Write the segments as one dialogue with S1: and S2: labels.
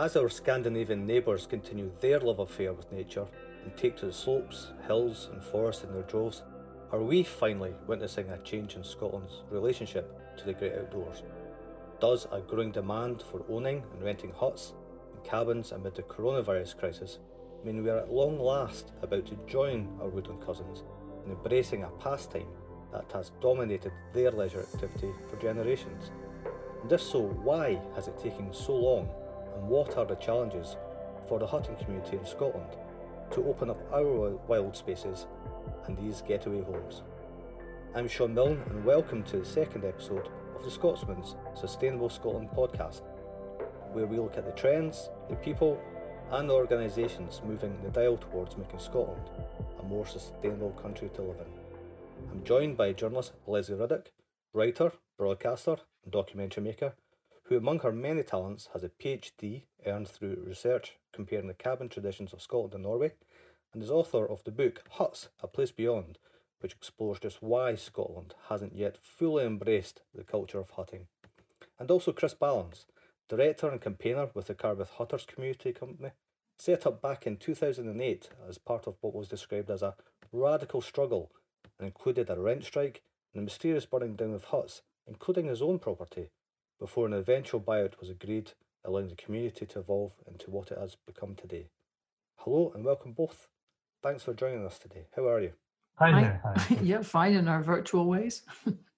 S1: As our Scandinavian neighbours continue their love affair with nature and take to the slopes, hills, and forests in their droves, are we finally witnessing a change in Scotland's relationship to the great outdoors? Does a growing demand for owning and renting huts and cabins amid the coronavirus crisis mean we are at long last about to join our woodland cousins in embracing a pastime that has dominated their leisure activity for generations? And if so, why has it taken so long and what are the challenges for the hutting community in Scotland to open up our wild spaces and these getaway homes? I'm Sean Milne and welcome to the second episode of the Scotsman's Sustainable Scotland podcast, where we look at the trends, the people, and organisations moving the dial towards making Scotland a more sustainable country to live in. I'm joined by journalist Lesley Riddoch, writer, broadcaster, and documentary maker, who, among her many talents, has a PhD earned through research comparing the cabin traditions of Scotland and Norway, and is author of the book Huts A Place Beyond, which explores just why Scotland hasn't yet fully embraced the culture of hutting. And also Chris Ballance, director and campaigner with the Carbeth Hutters Community Company, set up back in 2008 as part of what was described as a radical struggle and included a rent strike and the mysterious burning down of huts, including his own property, before an eventual buyout was agreed, allowing the community to evolve into what it has become today. Hello and welcome both. Thanks for joining us today. How are you?
S2: Hi there. Hi. yeah, fine in our virtual ways.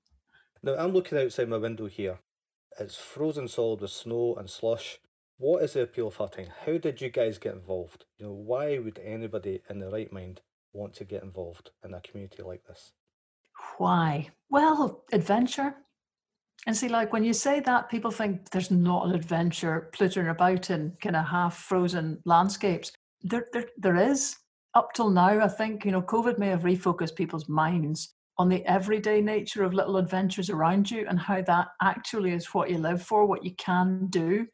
S1: now, I'm looking outside my window here. It's frozen solid with snow and slush. What is the appeal of hutting? How did you guys get involved? You know, why would anybody in their right mind want to get involved in a community like this?
S2: Why? Well, adventure. And see, like when you say that, people think there's not an adventure plittering about in kind of half frozen landscapes. There, there, there is. Up till now, I think, you know, COVID may have refocused people's minds on the everyday nature of little adventures around you and how that actually is what you live for, what you can do.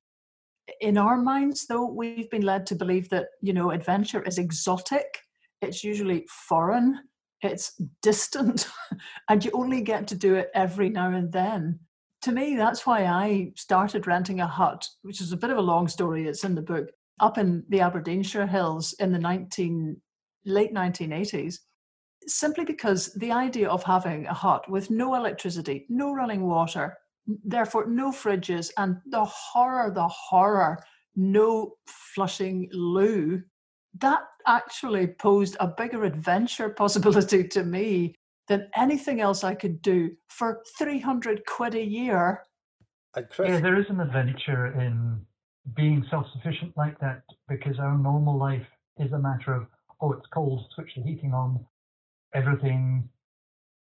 S2: In our minds, though, we've been led to believe that, you know, adventure is exotic, it's usually foreign, it's distant, and you only get to do it every now and then to me, that's why I started renting a hut, which is a bit of a long story. It's in the book up in the Aberdeenshire hills in the 19 late 1980s simply because the idea of having a hut with no electricity, no running water, therefore no fridges, and the horror, the horror, no flushing loo, that actually posed a bigger adventure possibility to me than anything else I could do for 300 quid a year.
S3: Yeah, there is an adventure in being self sufficient like that because our normal life is a matter of, oh, it's cold, switch the heating on, everything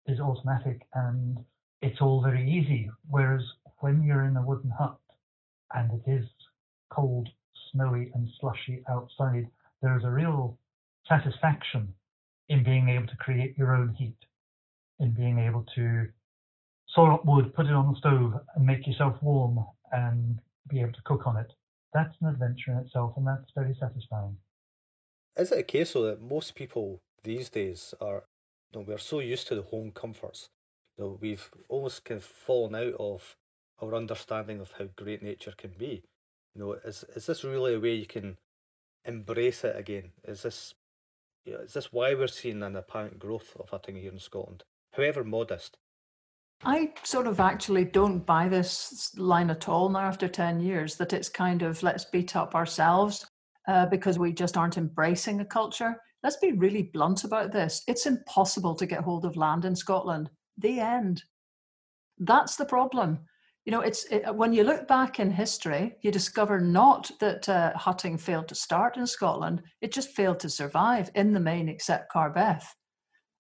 S3: is automatic and it's all very easy. Whereas when you're in a wooden hut and it is cold, snowy, and slushy outside, there is a real satisfaction in being able to create your own heat in being able to saw up wood, put it on the stove, and make yourself warm and be able to cook on it. That's an adventure in itself, and that's very satisfying.
S1: Is it a case though that most people these days are, you know, we're so used to the home comforts, you know, we've almost kind of fallen out of our understanding of how great nature can be. You know, is is this really a way you can embrace it again? Is this, you know, is this why we're seeing an apparent growth of hutting here in Scotland? However modest.
S2: I sort of actually don't buy this line at all now after 10 years that it's kind of let's beat up ourselves uh, because we just aren't embracing a culture. Let's be really blunt about this. It's impossible to get hold of land in Scotland. The end. That's the problem. You know, it's it, when you look back in history, you discover not that uh, hutting failed to start in Scotland, it just failed to survive in the main, except Carbeth.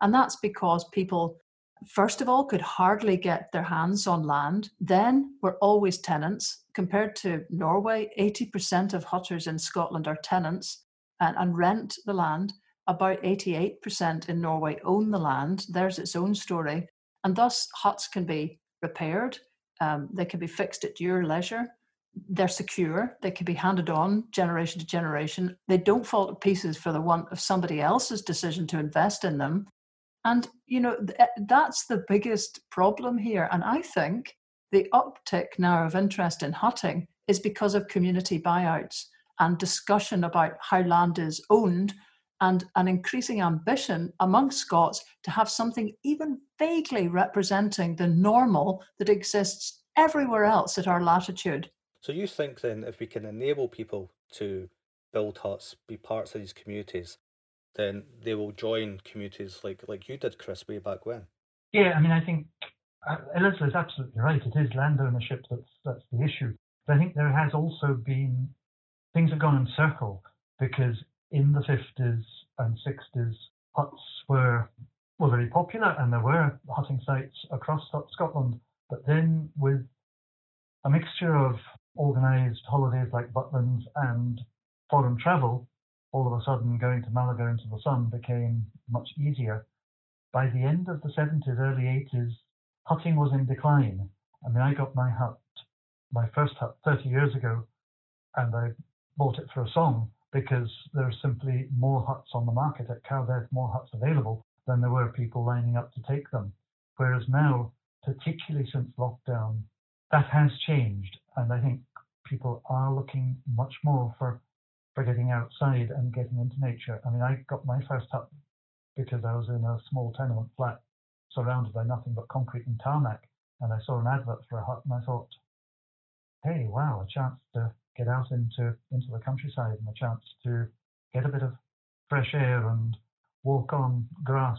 S2: And that's because people first of all, could hardly get their hands on land. Then were always tenants. Compared to Norway, 80% of hutters in Scotland are tenants and, and rent the land. About 88% in Norway own the land. There's its own story. And thus, huts can be repaired, um, they can be fixed at your leisure. They're secure, they can be handed on generation to generation. They don't fall to pieces for the want of somebody else's decision to invest in them. And, you know, th- eh, that's the biggest problem here. And I think the uptick now of interest in hutting is because of community buyouts and discussion about how land is owned and an increasing ambition among Scots to have something even vaguely representing the normal that exists everywhere else at our latitude.
S1: So you think then if we can enable people to build huts, be parts of these communities, then they will join communities like like you did, Chris, way back when.
S3: Yeah, I mean, I think uh, is absolutely right. It is land ownership that's that's the issue. But I think there has also been things have gone in circle because in the 50s and 60s, huts were were very popular and there were hutting sites across Scotland. But then with a mixture of organised holidays like Butlins and foreign travel, all of a sudden going to Malaga into the sun became much easier. By the end of the 70s, early 80s, hutting was in decline. I mean, I got my hut, my first hut 30 years ago, and I bought it for a song because there are simply more huts on the market at Carbeth, more huts available than there were people lining up to take them. Whereas now, particularly since lockdown, that has changed. And I think people are looking much more for, for getting outside and getting into nature. I mean, I got my first hut because I was in a small tenement flat surrounded by nothing but concrete and tarmac. And I saw an advert for a hut and I thought, hey, wow, a chance to get out into into the countryside and a chance to get a bit of fresh air and walk on grass.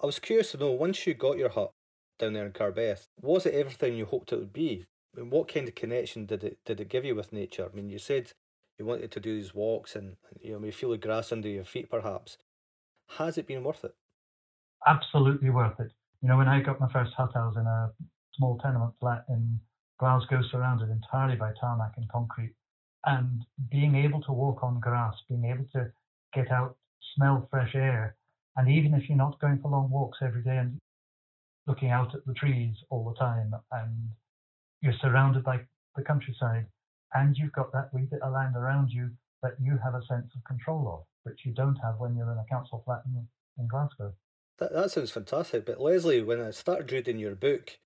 S1: I was curious to know once you got your hut down there in Carbeth, was it everything you hoped it would be? Mean, what kind of connection did it did it give you with nature? I mean, you said you wanted to do these walks and you know, you feel the grass under your feet, perhaps. Has it been worth it?
S3: Absolutely worth it. You know, when I got my first hut, I was in a small tenement flat in Glasgow surrounded entirely by tarmac and concrete. And being able to walk on grass, being able to get out, smell fresh air, and even if you're not going for long walks every day and looking out at the trees all the time, and you're surrounded by the countryside, and you've got that wee bit of land around you that you have a sense of control of, which you don't have when you're in a council flat in, in Glasgow.
S1: That, that sounds fantastic. But Lesley, when I started reading your book,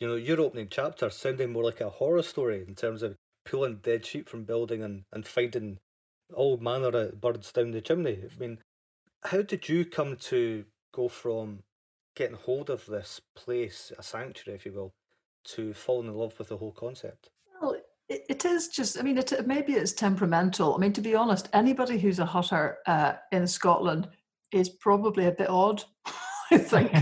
S1: you know, your opening chapter sounded more like a horror story in terms of pulling dead sheep from building and, and finding all manner of birds down the chimney. I mean, how did you come to go from getting hold of this place, a sanctuary, if you will, to falling in love with the whole concept?
S2: Well, it, it is just, I mean, it, maybe it's temperamental. I mean, to be honest, anybody who's a hutter uh, in Scotland is probably a bit odd, I think.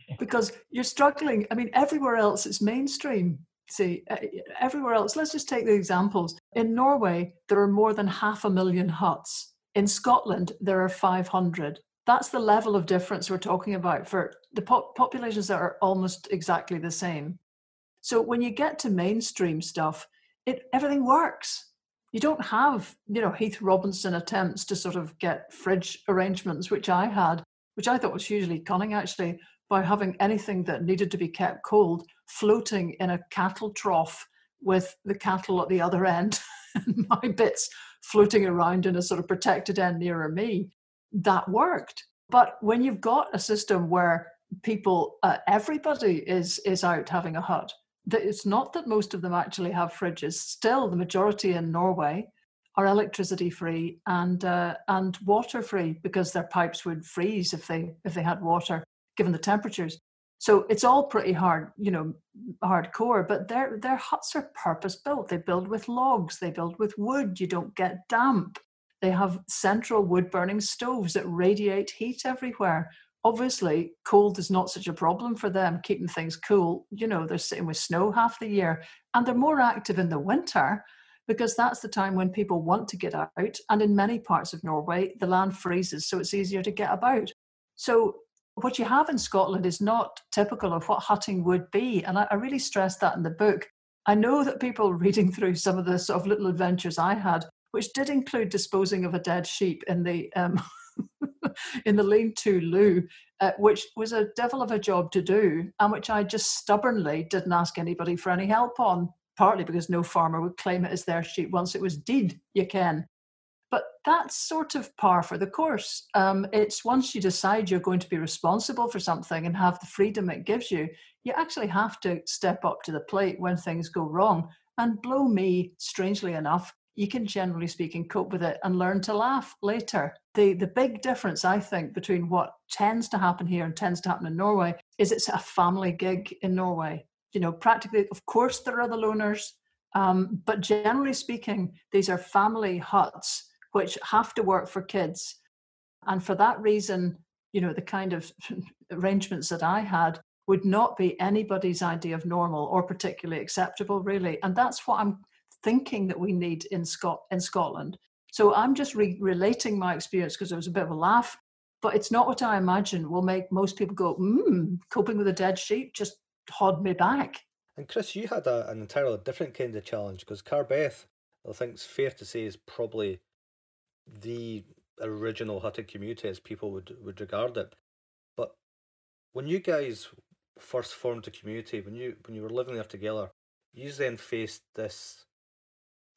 S2: because you're struggling. I mean, everywhere else it's mainstream. See, everywhere else, let's just take the examples. In Norway, there are more than half a million huts. In Scotland, there are 500. That's the level of difference we're talking about for the po- populations that are almost exactly the same. So when you get to mainstream stuff, it everything works. You don't have, you know, Heath Robinson attempts to sort of get fridge arrangements, which I had, which I thought was hugely cunning actually, by having anything that needed to be kept cold floating in a cattle trough with the cattle at the other end and my bits floating around in a sort of protected end nearer me. That worked. But when you've got a system where people, uh, everybody is is out having a hut, that it's not that most of them actually have fridges. Still, the majority in Norway are electricity free and uh, and water free because their pipes would freeze if they if they had water given the temperatures. So it's all pretty hard, you know, hardcore. But their their huts are purpose built. They build with logs. They build with wood. You don't get damp. They have central wood burning stoves that radiate heat everywhere. Obviously, cold is not such a problem for them, keeping things cool. You know, they're sitting with snow half the year, and they're more active in the winter because that's the time when people want to get out. And in many parts of Norway, the land freezes, so it's easier to get about. So what you have in Scotland is not typical of what hutting would be. And I, really stress that in the book. I know that people reading through some of the sort of little adventures I had, which did include disposing of a dead sheep in the um, in the lean-to loo, uh, which was a devil of a job to do, and which I just stubbornly didn't ask anybody for any help on. Partly because no farmer would claim it as their sheep once it was dead. You can. But that's sort of par for the course. Um, it's once you decide you're going to be responsible for something and have the freedom it gives you, you actually have to step up to the plate when things go wrong. And blow me, strangely enough, you can generally speaking cope with it and learn to laugh later. The the big difference I think between what tends to happen here and tends to happen in Norway is it's a family gig in Norway. You know, practically, of course, there are the loners, um, but generally speaking, these are family huts which have to work for kids. And for that reason, you know, the kind of arrangements that I had would not be anybody's idea of normal or particularly acceptable, really. And that's what I'm thinking that we need in, Scot- in Scotland. So I'm just re- relating my experience because it was a bit of a laugh, but it's not what I imagine will make most people go, hmm, coping with a dead sheep just hod me back.
S1: And Chris, you had a, an entirely different kind of challenge because Carbeth, I think it's fair to say, is probably the original hutting community as people would, would regard it. But when you guys first formed a community, when you when you were living there together, you then faced this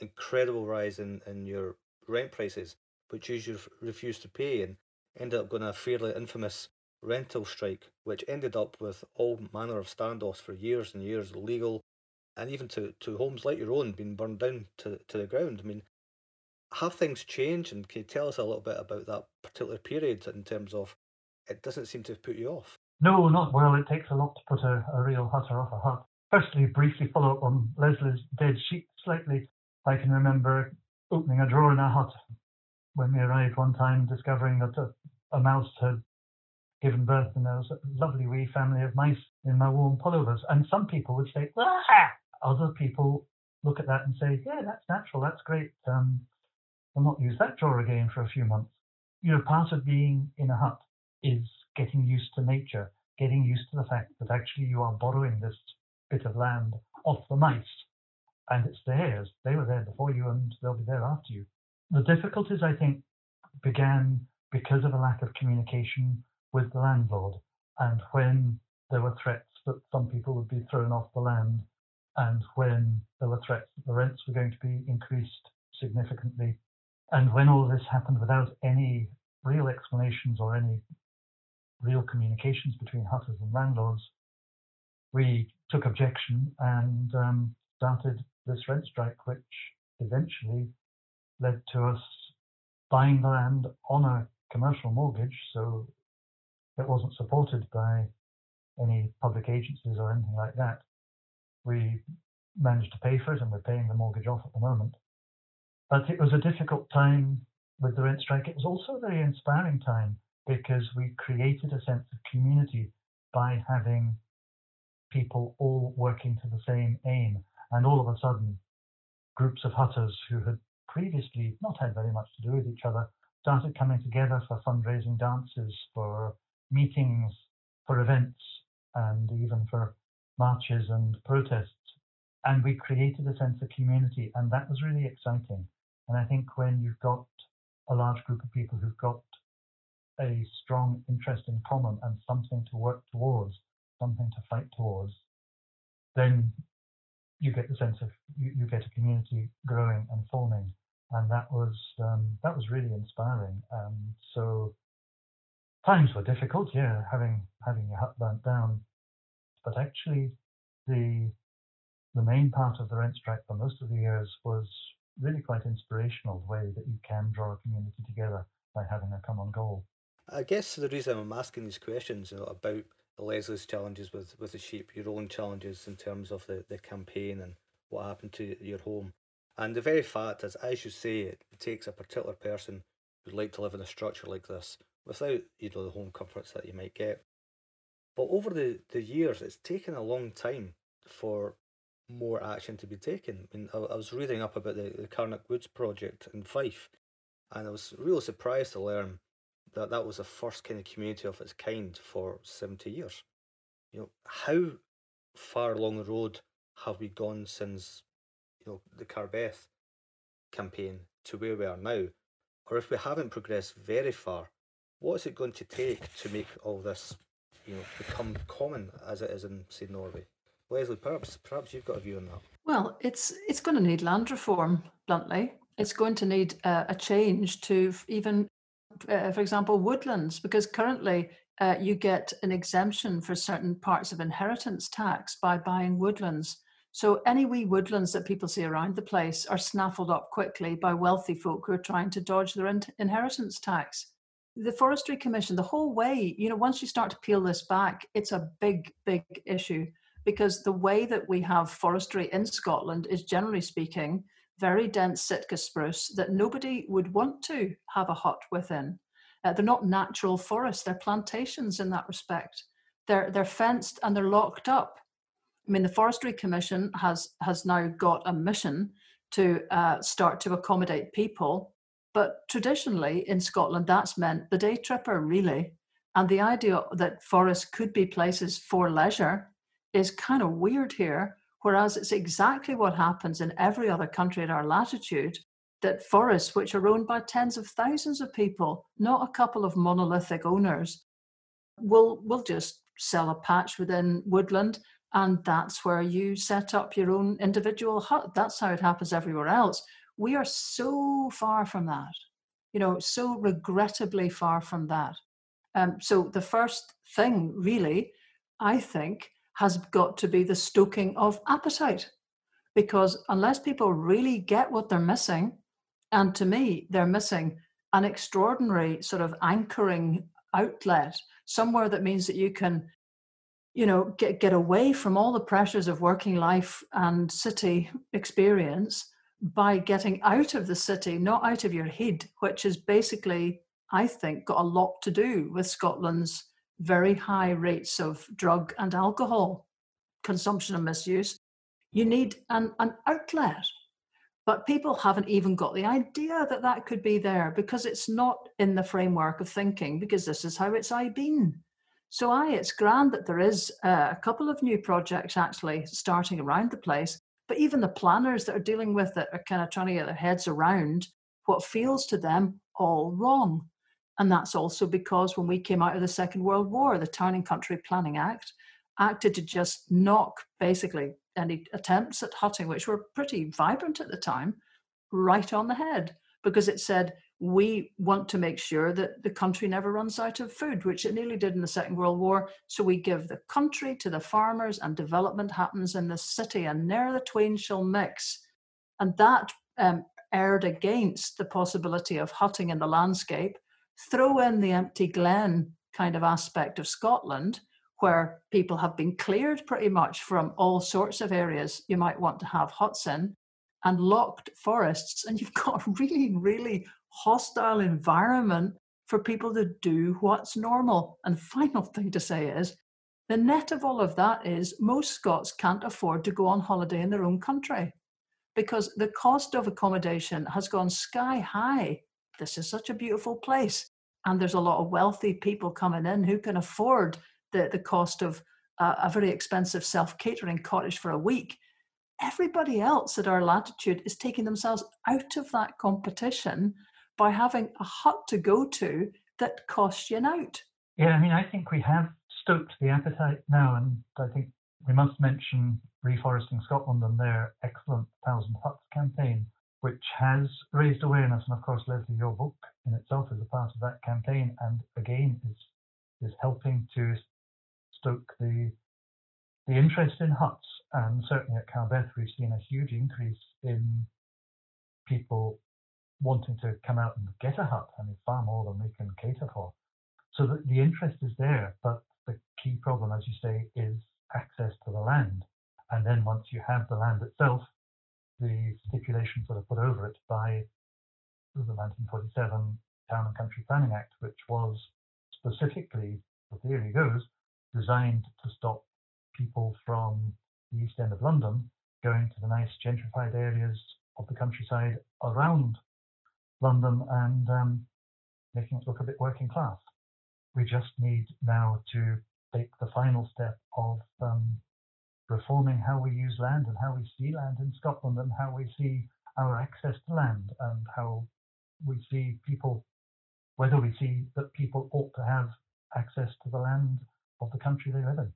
S1: incredible rise in, in your rent prices, which you refused to pay and ended up going a fairly infamous rental strike, which ended up with all manner of standoffs for years and years, legal, and even to, to homes like your own being burned down to, to the ground. I mean, have things changed? And can you tell us a little bit about that particular period in terms of it doesn't seem to have put you off?
S3: No, not well. It takes a lot to put a, a real hutter off a hut. Firstly, briefly follow up on Lesley's dead sheet slightly. I can remember opening a drawer in our hut when we arrived one time, discovering that a, a mouse had given birth and there was a lovely wee family of mice in my warm pullovers. And some people would say, ah! Other people look at that and say, yeah, that's natural, that's great. Um, I'll not use that drawer again for a few months. You know, part of being in a hut is getting used to nature, getting used to the fact that actually you are borrowing this bit of land off the mice and it's theirs. They were there before you and they'll be there after you. The difficulties, I think, began because of a lack of communication with the landlord and when there were threats that some people would be thrown off the land and when there were threats that the rents were going to be increased significantly and when all this happened without any real explanations or any real communications between hutters and landlords, we took objection and um, started this rent strike, which eventually led to us buying the land on a commercial mortgage, so it wasn't supported by any public agencies or anything like that. We managed to pay for it and we're paying the mortgage off at the moment. But it was a difficult time with the rent strike. It was also a very inspiring time because we created a sense of community by having people all working to the same aim. And all of a sudden, groups of hutters who had previously not had very much to do with each other started coming together for fundraising dances, for meetings, for events, and even for marches and protests. And we created a sense of community, and that was really exciting. And I think when you've got a large group of people who've got a strong interest in common and something to work towards, something to fight towards, then you get the sense of you, you get a community growing and forming, and that was um, that was really inspiring. Um, so times were difficult, yeah, having having your hut burnt down, but actually the the main part of the rent strike for most of the years was really quite inspirational the way that you can draw a community together by having a common goal.
S1: I guess the reason I'm asking these questions about Lesley's challenges with, with the sheep, your own challenges in terms of the, the campaign and what happened to your home. And the very fact is, as you say, it takes a particular person who'd like to live in a structure like this without you know the home comforts that you might get. But over the, the years, it's taken a long time for more action to be taken. I mean, I, I was reading up about the, the Carnock Woods project in Fife, and I was really surprised to learn that that was the first kind of community of its kind for 70 years. You know, how far along the road have we gone since, you know, the Carbeth campaign to where we are now? Or if we haven't progressed very far, what is it going to take to make all this, you know, become common as it is in, say, Norway? Lesley, perhaps perhaps you've got a view on that.
S2: Well, it's it's going to need land reform. Bluntly, it's going to need a change to even, uh, for example, woodlands, because currently uh, you get an exemption for certain parts of inheritance tax by buying woodlands. So any wee woodlands that people see around the place are snaffled up quickly by wealthy folk who are trying to dodge their in- inheritance tax. The Forestry Commission, the whole way, you know, once you start to peel this back, it's a big, big issue because the way that we have forestry in Scotland is generally speaking very dense Sitka spruce that nobody would want to have a hut within. Uh, they're not natural forests, they're plantations in that respect. They're, they're fenced and they're locked up. I mean, the Forestry Commission has, has now got a mission to uh, start to accommodate people. But traditionally in Scotland, that's meant the day tripper, really. And the idea that forests could be places for leisure is kind of weird here, whereas it's exactly what happens in every other country at our latitude that forests, which are owned by tens of thousands of people, not a couple of monolithic owners, will will just sell a patch within woodland and that's where you set up your own individual hut. That's how it happens everywhere else. We are so far from that, you know, so regrettably far from that. Um, so the first thing, really, I think, has got to be the stoking of appetite. Because unless people really get what they're missing, and to me, they're missing an extraordinary sort of anchoring outlet, somewhere that means that you can, you know, get, get away from all the pressures of working life and city experience by getting out of the city, not out of your head, which is basically, I think, got a lot to do with Scotland's very high rates of drug and alcohol consumption and misuse. You need an, an outlet. But people haven't even got the idea that that could be there because it's not in the framework of thinking, because this is how it's I been. So, I, it's grand that there is a couple of new projects actually starting around the place, but even the planners that are dealing with it are kind of trying to get their heads around what feels to them all wrong. And that's also because when we came out of the Second World War, the Town and Country Planning Act acted to just knock basically any attempts at hutting, which were pretty vibrant at the time, right on the head because it said we want to make sure that the country never runs out of food, which it nearly did in the Second World War. So we give the country to the farmers, and development happens in the city, and ne'er the twain shall mix. And that um, erred against the possibility of hutting in the landscape throw in the empty glen kind of aspect of Scotland, where people have been cleared pretty much from all sorts of areas you might want to have huts in, and locked forests, and you've got a really, really hostile environment for people to do what's normal. And final thing to say is the net of all of that is most Scots can't afford to go on holiday in their own country because the cost of accommodation has gone sky high this is such a beautiful place. And there's a lot of wealthy people coming in who can afford the, the cost of uh, a very expensive self catering cottage for a week. Everybody else at our latitude is taking themselves out of that competition by having a hut to go to that costs you an out.
S3: Yeah, I mean, I think we have stoked the appetite now, and I think we must mention Reforesting Scotland and their excellent Thousand Huts campaign, which has raised awareness. And of course, Lesley, your book in itself is a part of that campaign, and again is is helping to stoke the the interest in huts. And certainly at Carbeth, we've seen a huge increase in people wanting to come out and get a hut. I mean, far more than we can cater for. So the, the interest is there, but the key problem, as you say, is access to the land. And then once you have the land itself, the stipulations that are put over it by the 1947 Town and Country Planning Act, which was specifically, the theory goes, designed to stop people from the east end of London going to the nice gentrified areas of the countryside around London and um, making it look a bit working class. We just need now to take the final step of um, reforming how we use land and how we see land in Scotland and how we see our access to land and how we see people, whether we see that people ought to have access to the land of the country they live in.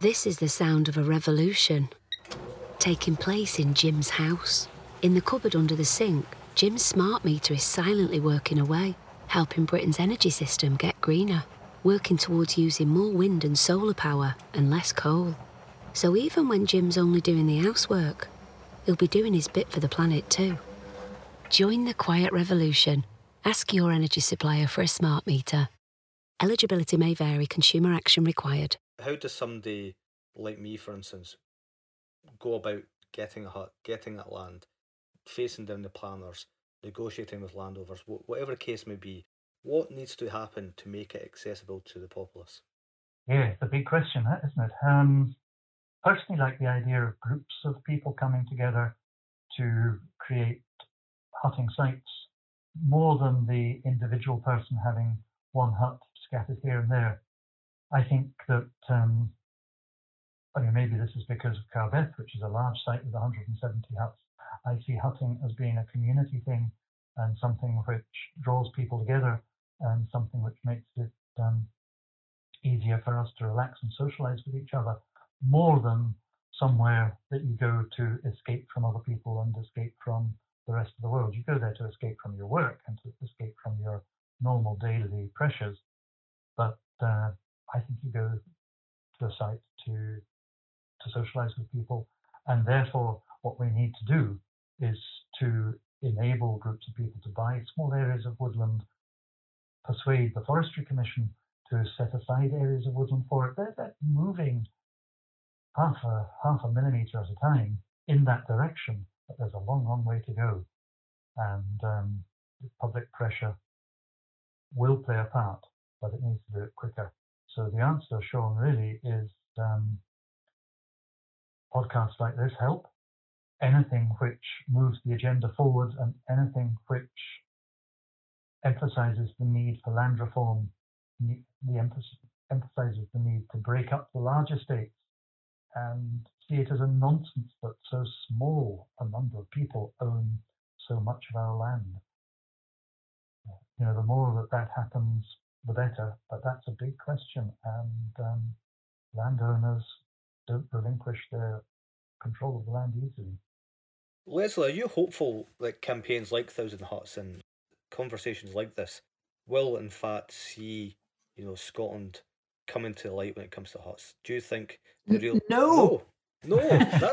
S4: This is the sound of a revolution taking place in Jim's house. In the cupboard under the sink, Jim's smart meter is silently working away, helping Britain's energy system get greener working towards using more wind and solar power and less coal. So even when Jim's only doing the housework, he'll be doing his bit for the planet too. Join the quiet revolution. Ask your energy supplier for a smart meter. Eligibility may vary, consumer action required.
S1: How does somebody like me, for instance, go about getting a hut, getting that land, facing down the planners, negotiating with landowners, whatever the case may be? What needs to happen to make it accessible to the populace?
S3: Yeah, it's a big question, isn't it? Um, personally like the idea of groups of people coming together to create hutting sites more than the individual person having one hut scattered here and there. I think that, um, I mean, maybe this is because of Carbeth, which is a large site with 170 huts. I see hutting as being a community thing and something which draws people together and something which makes it um, easier for us to relax and socialize with each other more than somewhere that you go to escape from other people and escape from the rest of the world. You go there to escape from your work and to escape from your normal daily pressures. But uh, I think you go to a site to to socialize with people, and therefore what we need to do is to enable groups of people to buy small areas of woodland, persuade the Forestry Commission to set aside areas of woodland for it. They're, they're moving half a half a millimeter at a time in that direction, but there's a long, long way to go. And um, public pressure will play a part, but it needs to do it quicker. So the answer, Sean, really is um, podcasts like this help. Anything which moves the agenda forward and anything which emphasizes the need for land reform, the emphasis, emphasizes the need to break up the larger states and see it as a nonsense that so small a number of people own so much of our land. You know, the more that that happens, the better. But that's a big question, and um, landowners don't relinquish their control of the land easily.
S1: Lesley, are you hopeful that campaigns like Thousand Huts and conversations like this will, in fact, see you know Scotland come into light when it comes to huts? Do you think the real
S2: no,
S1: no,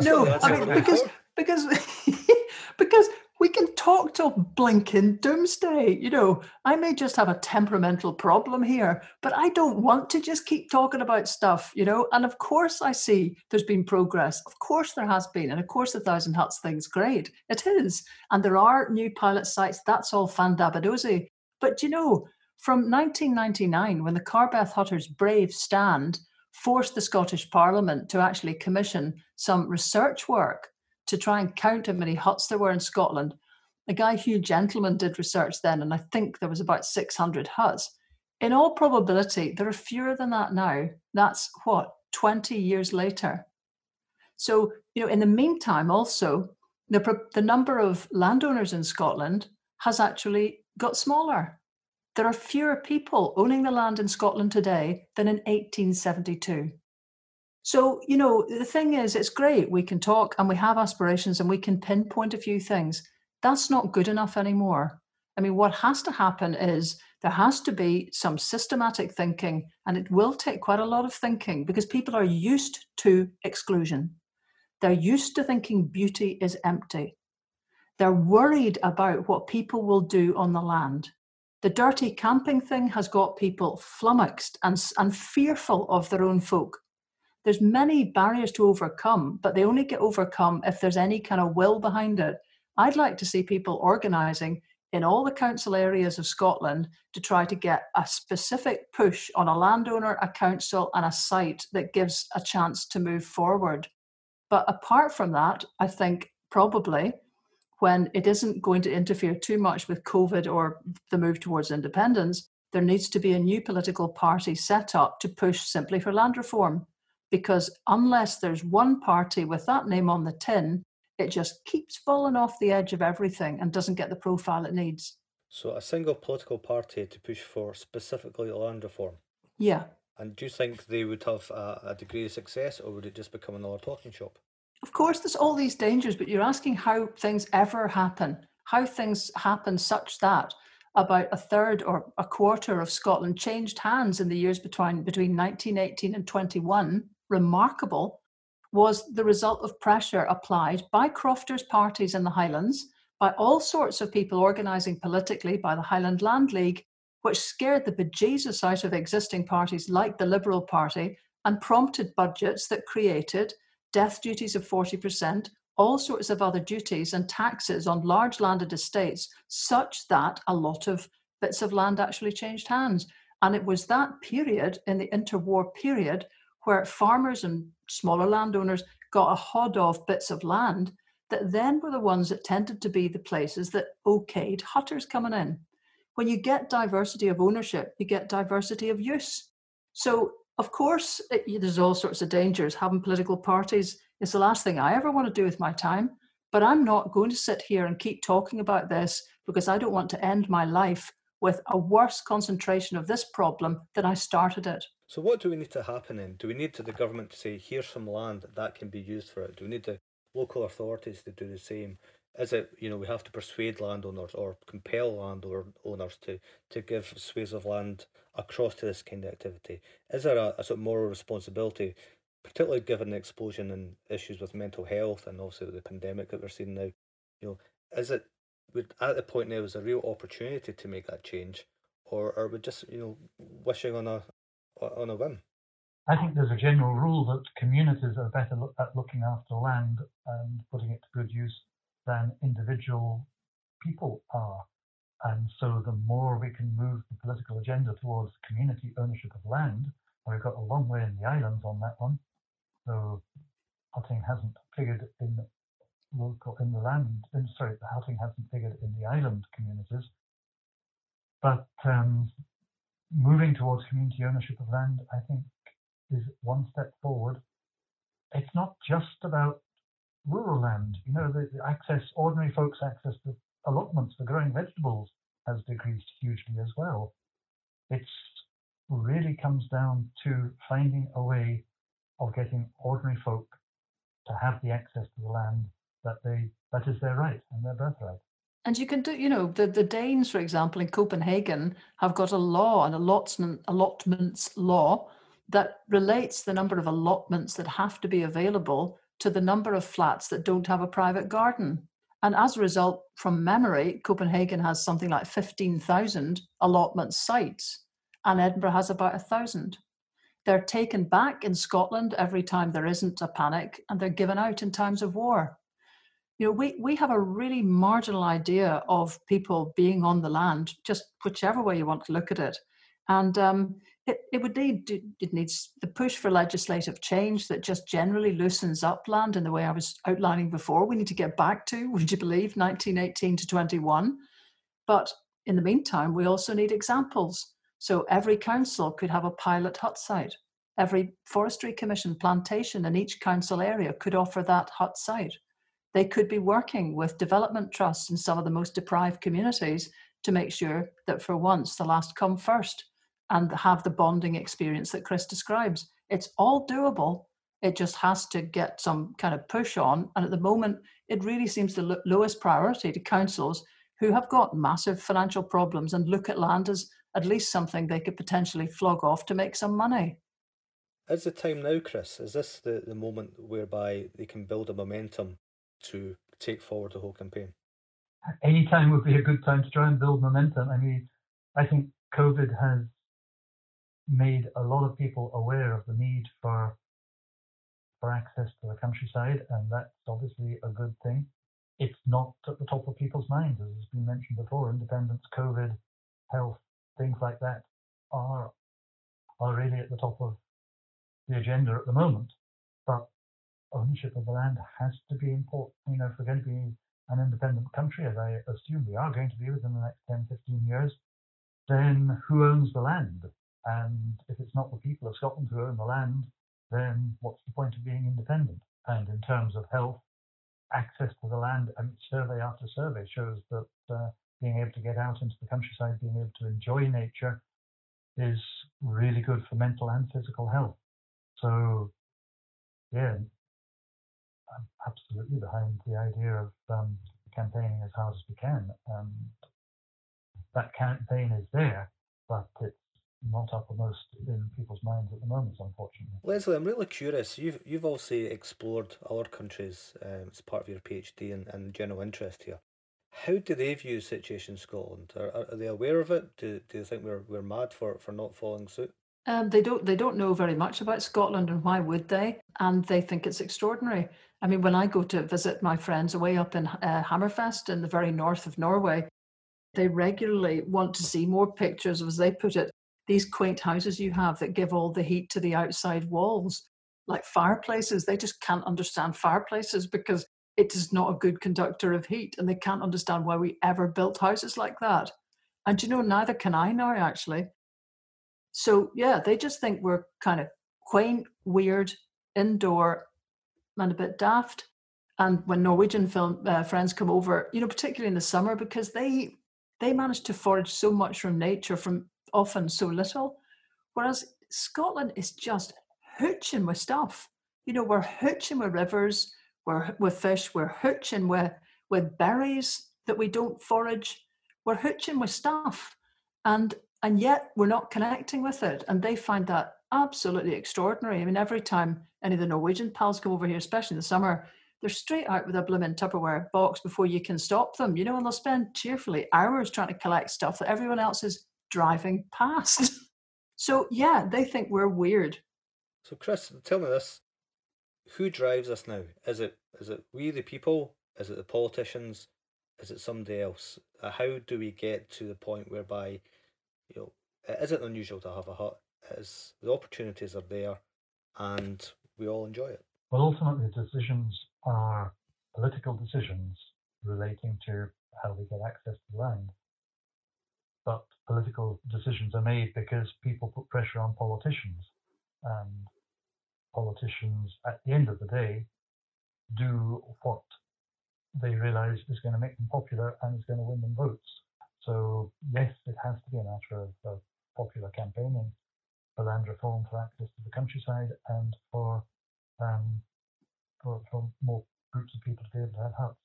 S1: no,
S2: I mean because because because we can talk till blinking doomsday. You know, I may just have a temperamental problem here, but I don't want to just keep talking about stuff, you know. And of course, I see there's been progress. Of course, there has been. And of course, the Thousand Huts thing's great. It is. And there are new pilot sites. That's all fandabadozy. But, you know, from 1999, when the Carbeth Hutters' brave stand forced the Scottish Parliament to actually commission some research work to try and count how many huts there were in Scotland. A guy, Hugh Gentleman, did research then, and I think there was about 600 huts. In all probability, there are fewer than that now. That's what, 20 years later. So, you know, in the meantime, also, the, the number of landowners in Scotland has actually got smaller. There are fewer people owning the land in Scotland today than in 1872. So, you know, the thing is, it's great. We can talk and we have aspirations and we can pinpoint a few things. That's not good enough anymore. I mean, what has to happen is there has to be some systematic thinking, and it will take quite a lot of thinking because people are used to exclusion. They're used to thinking beauty is empty. They're worried about what people will do on the land the dirty camping thing has got people flummoxed and, and fearful of their own folk. There's many barriers to overcome, but they only get overcome if there's any kind of will behind it. I'd like to see people organising in all the council areas of Scotland to try to get a specific push on a landowner, a council, and a site that gives a chance to move forward. But apart from that, I think probably when it isn't going to interfere too much with COVID or the move towards independence, there needs to be a new political party set up to push simply for land reform. Because unless there's one party with that name on the tin, it just keeps falling off the edge of everything and doesn't get the profile it needs.
S1: So, a single political party to push for specifically land reform?
S2: Yeah.
S1: And do you think they would have a, a degree of success or would it just become another talking shop?
S2: Of course, there's all these dangers, but you're asking how things ever happen, how things happen such that about a third or a quarter of Scotland changed hands in the years between between 1918 and 21. Remarkable. was the result of pressure applied by crofters' parties in the Highlands, by all sorts of people organising politically, by the Highland Land League, which scared the bejesus out of existing parties like the Liberal Party and prompted budgets that created death duties of 40%, all sorts of other duties and taxes on large landed estates, such that a lot of bits of land actually changed hands. And it was that period, in the interwar period, where farmers and smaller landowners got a hod of bits of land that then were the ones that tended to be the places that okayed hutters coming in. When you get diversity of ownership, you get diversity of use. So, of course, eh, it, there's all sorts of dangers. Having political parties is the last thing I ever want to do with my time. But I'm not going to sit here and keep talking about this because I don't want to end my life with a worse concentration of this problem than I started it.
S1: So, what do we need to happen then? Do we need the government to say, here's some land that can be used for it? Do we need the local authorities to do the same? Is it, you know, we have to persuade landowners or compel landowners to, to give swathes of land across to this kind of activity? Is there a, a sort of moral responsibility, particularly given the explosion in issues with mental health and also the pandemic that we're seeing now? You know, is it we're at the point now is a real opportunity to make that change, or are we just you know wishing on a on a whim?
S3: I think there's a general rule that communities are better at looking after land and putting it to good use than individual people are. And so the more we can move the political agenda towards community ownership of land, and we've got a long way in the islands on that one. So Hutting hasn't figured in local in the land. In, sorry, the housing hasn't figured in the island communities. But um, moving towards community ownership of land, I think, is one step forward. It's not just about rural land. You know, the, the access, ordinary folks' access to allotments for growing vegetables has decreased hugely as well. It's really comes down to finding a way of getting ordinary folk to have the access to the land that they that is their right and their birthright.
S2: And you can do, you know, the, the Danes, for example, in Copenhagen have got a law, an allotment, allotments law, that relates the number of allotments that have to be available to the number of flats that don't have a private garden. And as a result, from memory, Copenhagen has something like 15,000 allotment sites, and Edinburgh has about a thousand. They're taken back in Scotland every time there isn't a panic, and they're given out in times of war you know, we, we have a really marginal idea of people being on the land, just whichever way you want to look at it. And um, it, it would need, it needs the push for legislative change that just generally loosens up land in the way I was outlining before. We need to get back to, would you believe, 1918 to 21. But in the meantime, we also need examples. So every council could have a pilot hut site. Every forestry commission plantation in each council area could offer that hut site they could be working with development trusts in some of the most deprived communities to make sure that for once the last come first and have the bonding experience that Chris describes. It's all doable. It just has to get some kind of push on. And at the moment, it really seems the lowest priority to councils who have got massive financial problems and look at land as at least something they could potentially flog off to make some money.
S1: Is the time now, Chris? Is this the, the moment whereby they can build a momentum to take forward the whole campaign?
S3: Any time would be a good time to try and build momentum. I mean, I think COVID has made a lot of people aware of the need for for access to the countryside, and that's obviously a good thing. It's not at the top of people's minds, as has been mentioned before. Independence, COVID, health, things like that are are really at the top of the agenda at the moment. But ownership of the land has to be important. You know, if we're going to be an independent country, as I assume we are going to be within the next 10, 15 years, then who owns the land? And if it's not the people of Scotland who own the land, then what's the point of being independent? And in terms of health, access to the land, I and survey after survey shows that uh, being able to get out into the countryside, being able to enjoy nature, is really good for mental and physical health. So, yeah, I'm absolutely behind the idea of um, campaigning as hard as we can. That campaign is there, but it's not uppermost in people's minds at the moment, unfortunately.
S1: Lesley, I'm really curious. You've you've also explored other countries um, as part of your PhD and, and general interest here. How do they view the situation in Scotland? Are, are they aware of it? Do, do you think we're, we're mad for, for not following suit?
S2: Um, they don't they don't know very much about Scotland, and why would they? And they think it's extraordinary. I mean, when I go to visit my friends away up in uh, Hammerfest in the very north of Norway, they regularly want to see more pictures, as they put it, these quaint houses you have that give all the heat to the outside walls, like fireplaces. They just can't understand fireplaces because it is not a good conductor of heat, and they can't understand why we ever built houses like that. And you know, neither can I now, actually. So, yeah, they just think we're kind of quaint, weird, indoor, and a bit daft. And when Norwegian film uh, friends come over, you know, particularly in the summer, because they they manage to forage so much from nature from often so little, whereas Scotland is just hooching with stuff. You know, we're hooching with rivers, we're with fish, we're hooching with with berries that we don't forage, we're hooching with stuff, and and yet we're not connecting with it, and they find that absolutely extraordinary. I mean, every time any of the Norwegian pals come over here, especially in the summer, they're straight out with a blooming Tupperware box before you can stop them, you know, and they'll spend cheerfully hours trying to collect stuff that everyone else is driving past. so, yeah, they think we're weird.
S1: So, Chris, tell me this: Who drives us now? Is it is it we the people? Is it the politicians? Is it somebody else? Uh, how do we get to the point whereby, you know, it isn't unusual to have a hut? Is the opportunities are there, and we all enjoy it.
S3: Well, ultimately, decisions are political decisions relating to how we get access to land but political decisions are made because people put pressure on politicians. And politicians, at the end of the day, do what they realize is going to make them popular and is going to win them votes. So, yes, it has to be a matter of, popular campaigning for land reform, for access to the countryside, and for, um, for, for more groups of people to be able to have huts.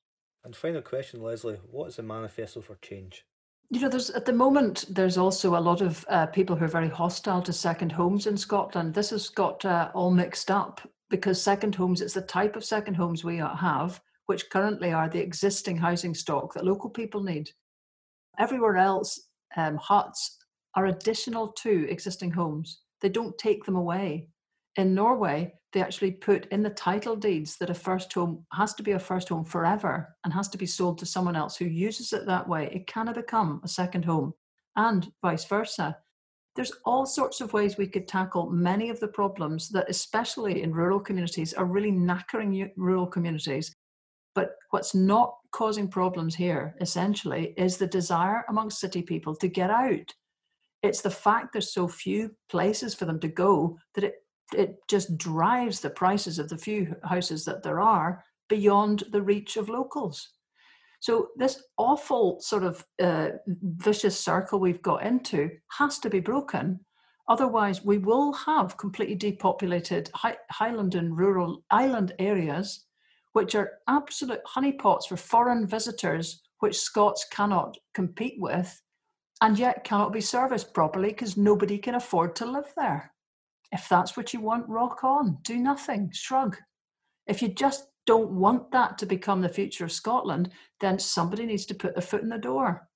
S1: And final question, Lesley, what is the manifesto for change?
S2: You know, there's at the moment there's also a lot of uh, people who are very hostile to second homes in Scotland. This has got uh, all mixed up because second homes it's the type of second homes we have, which currently are the existing housing stock that local people need. Everywhere else, um, huts are additional to existing homes. They don't take them away. In Norway, they actually put in the title deeds that a first home has to be a first home forever and has to be sold to someone else who uses it that way. It cannot become a second home, and vice versa. There's all sorts of ways we could tackle many of the problems that, especially in rural communities, are really knackering rural communities. But what's not causing problems here, essentially, is the desire amongst city people to get out. It's the fact there's so few places for them to go that it it just drives the prices of the few houses that there are beyond the reach of locals. So this awful sort of uh, vicious circle we've got into has to be broken. Otherwise, we will have completely depopulated high, highland and rural island areas, which are absolute honeypots for foreign visitors, which Scots cannot compete with, and yet cannot be serviced properly because nobody can afford to live there. If that's what you want, rock on, do nothing, shrug. If you just don't want that to become the future of Scotland, then somebody needs to put their foot in the door.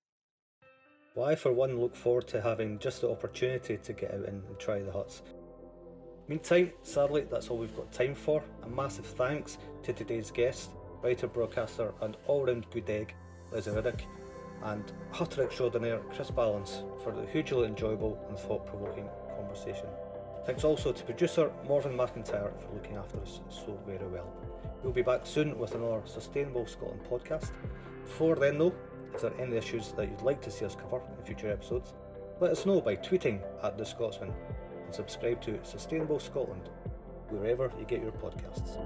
S1: Well, I, for one, look forward to having just the opportunity to get out and try the huts. Meantime, sadly, that's all we've got time for. A massive thanks to today's guest, writer, broadcaster, and all round good egg, Lesley Riddoch, and Hutter extraordinaire Chris Ballance for the hugely enjoyable and thought provoking conversation. Thanks also to producer Morven McIntyre for looking after us so very well. We'll be back soon with another Sustainable Scotland podcast. Before then, though, if there are any issues that you'd like to see us cover in future episodes, let us know by tweeting at The Scotsman and subscribe to Sustainable Scotland wherever you get your podcasts.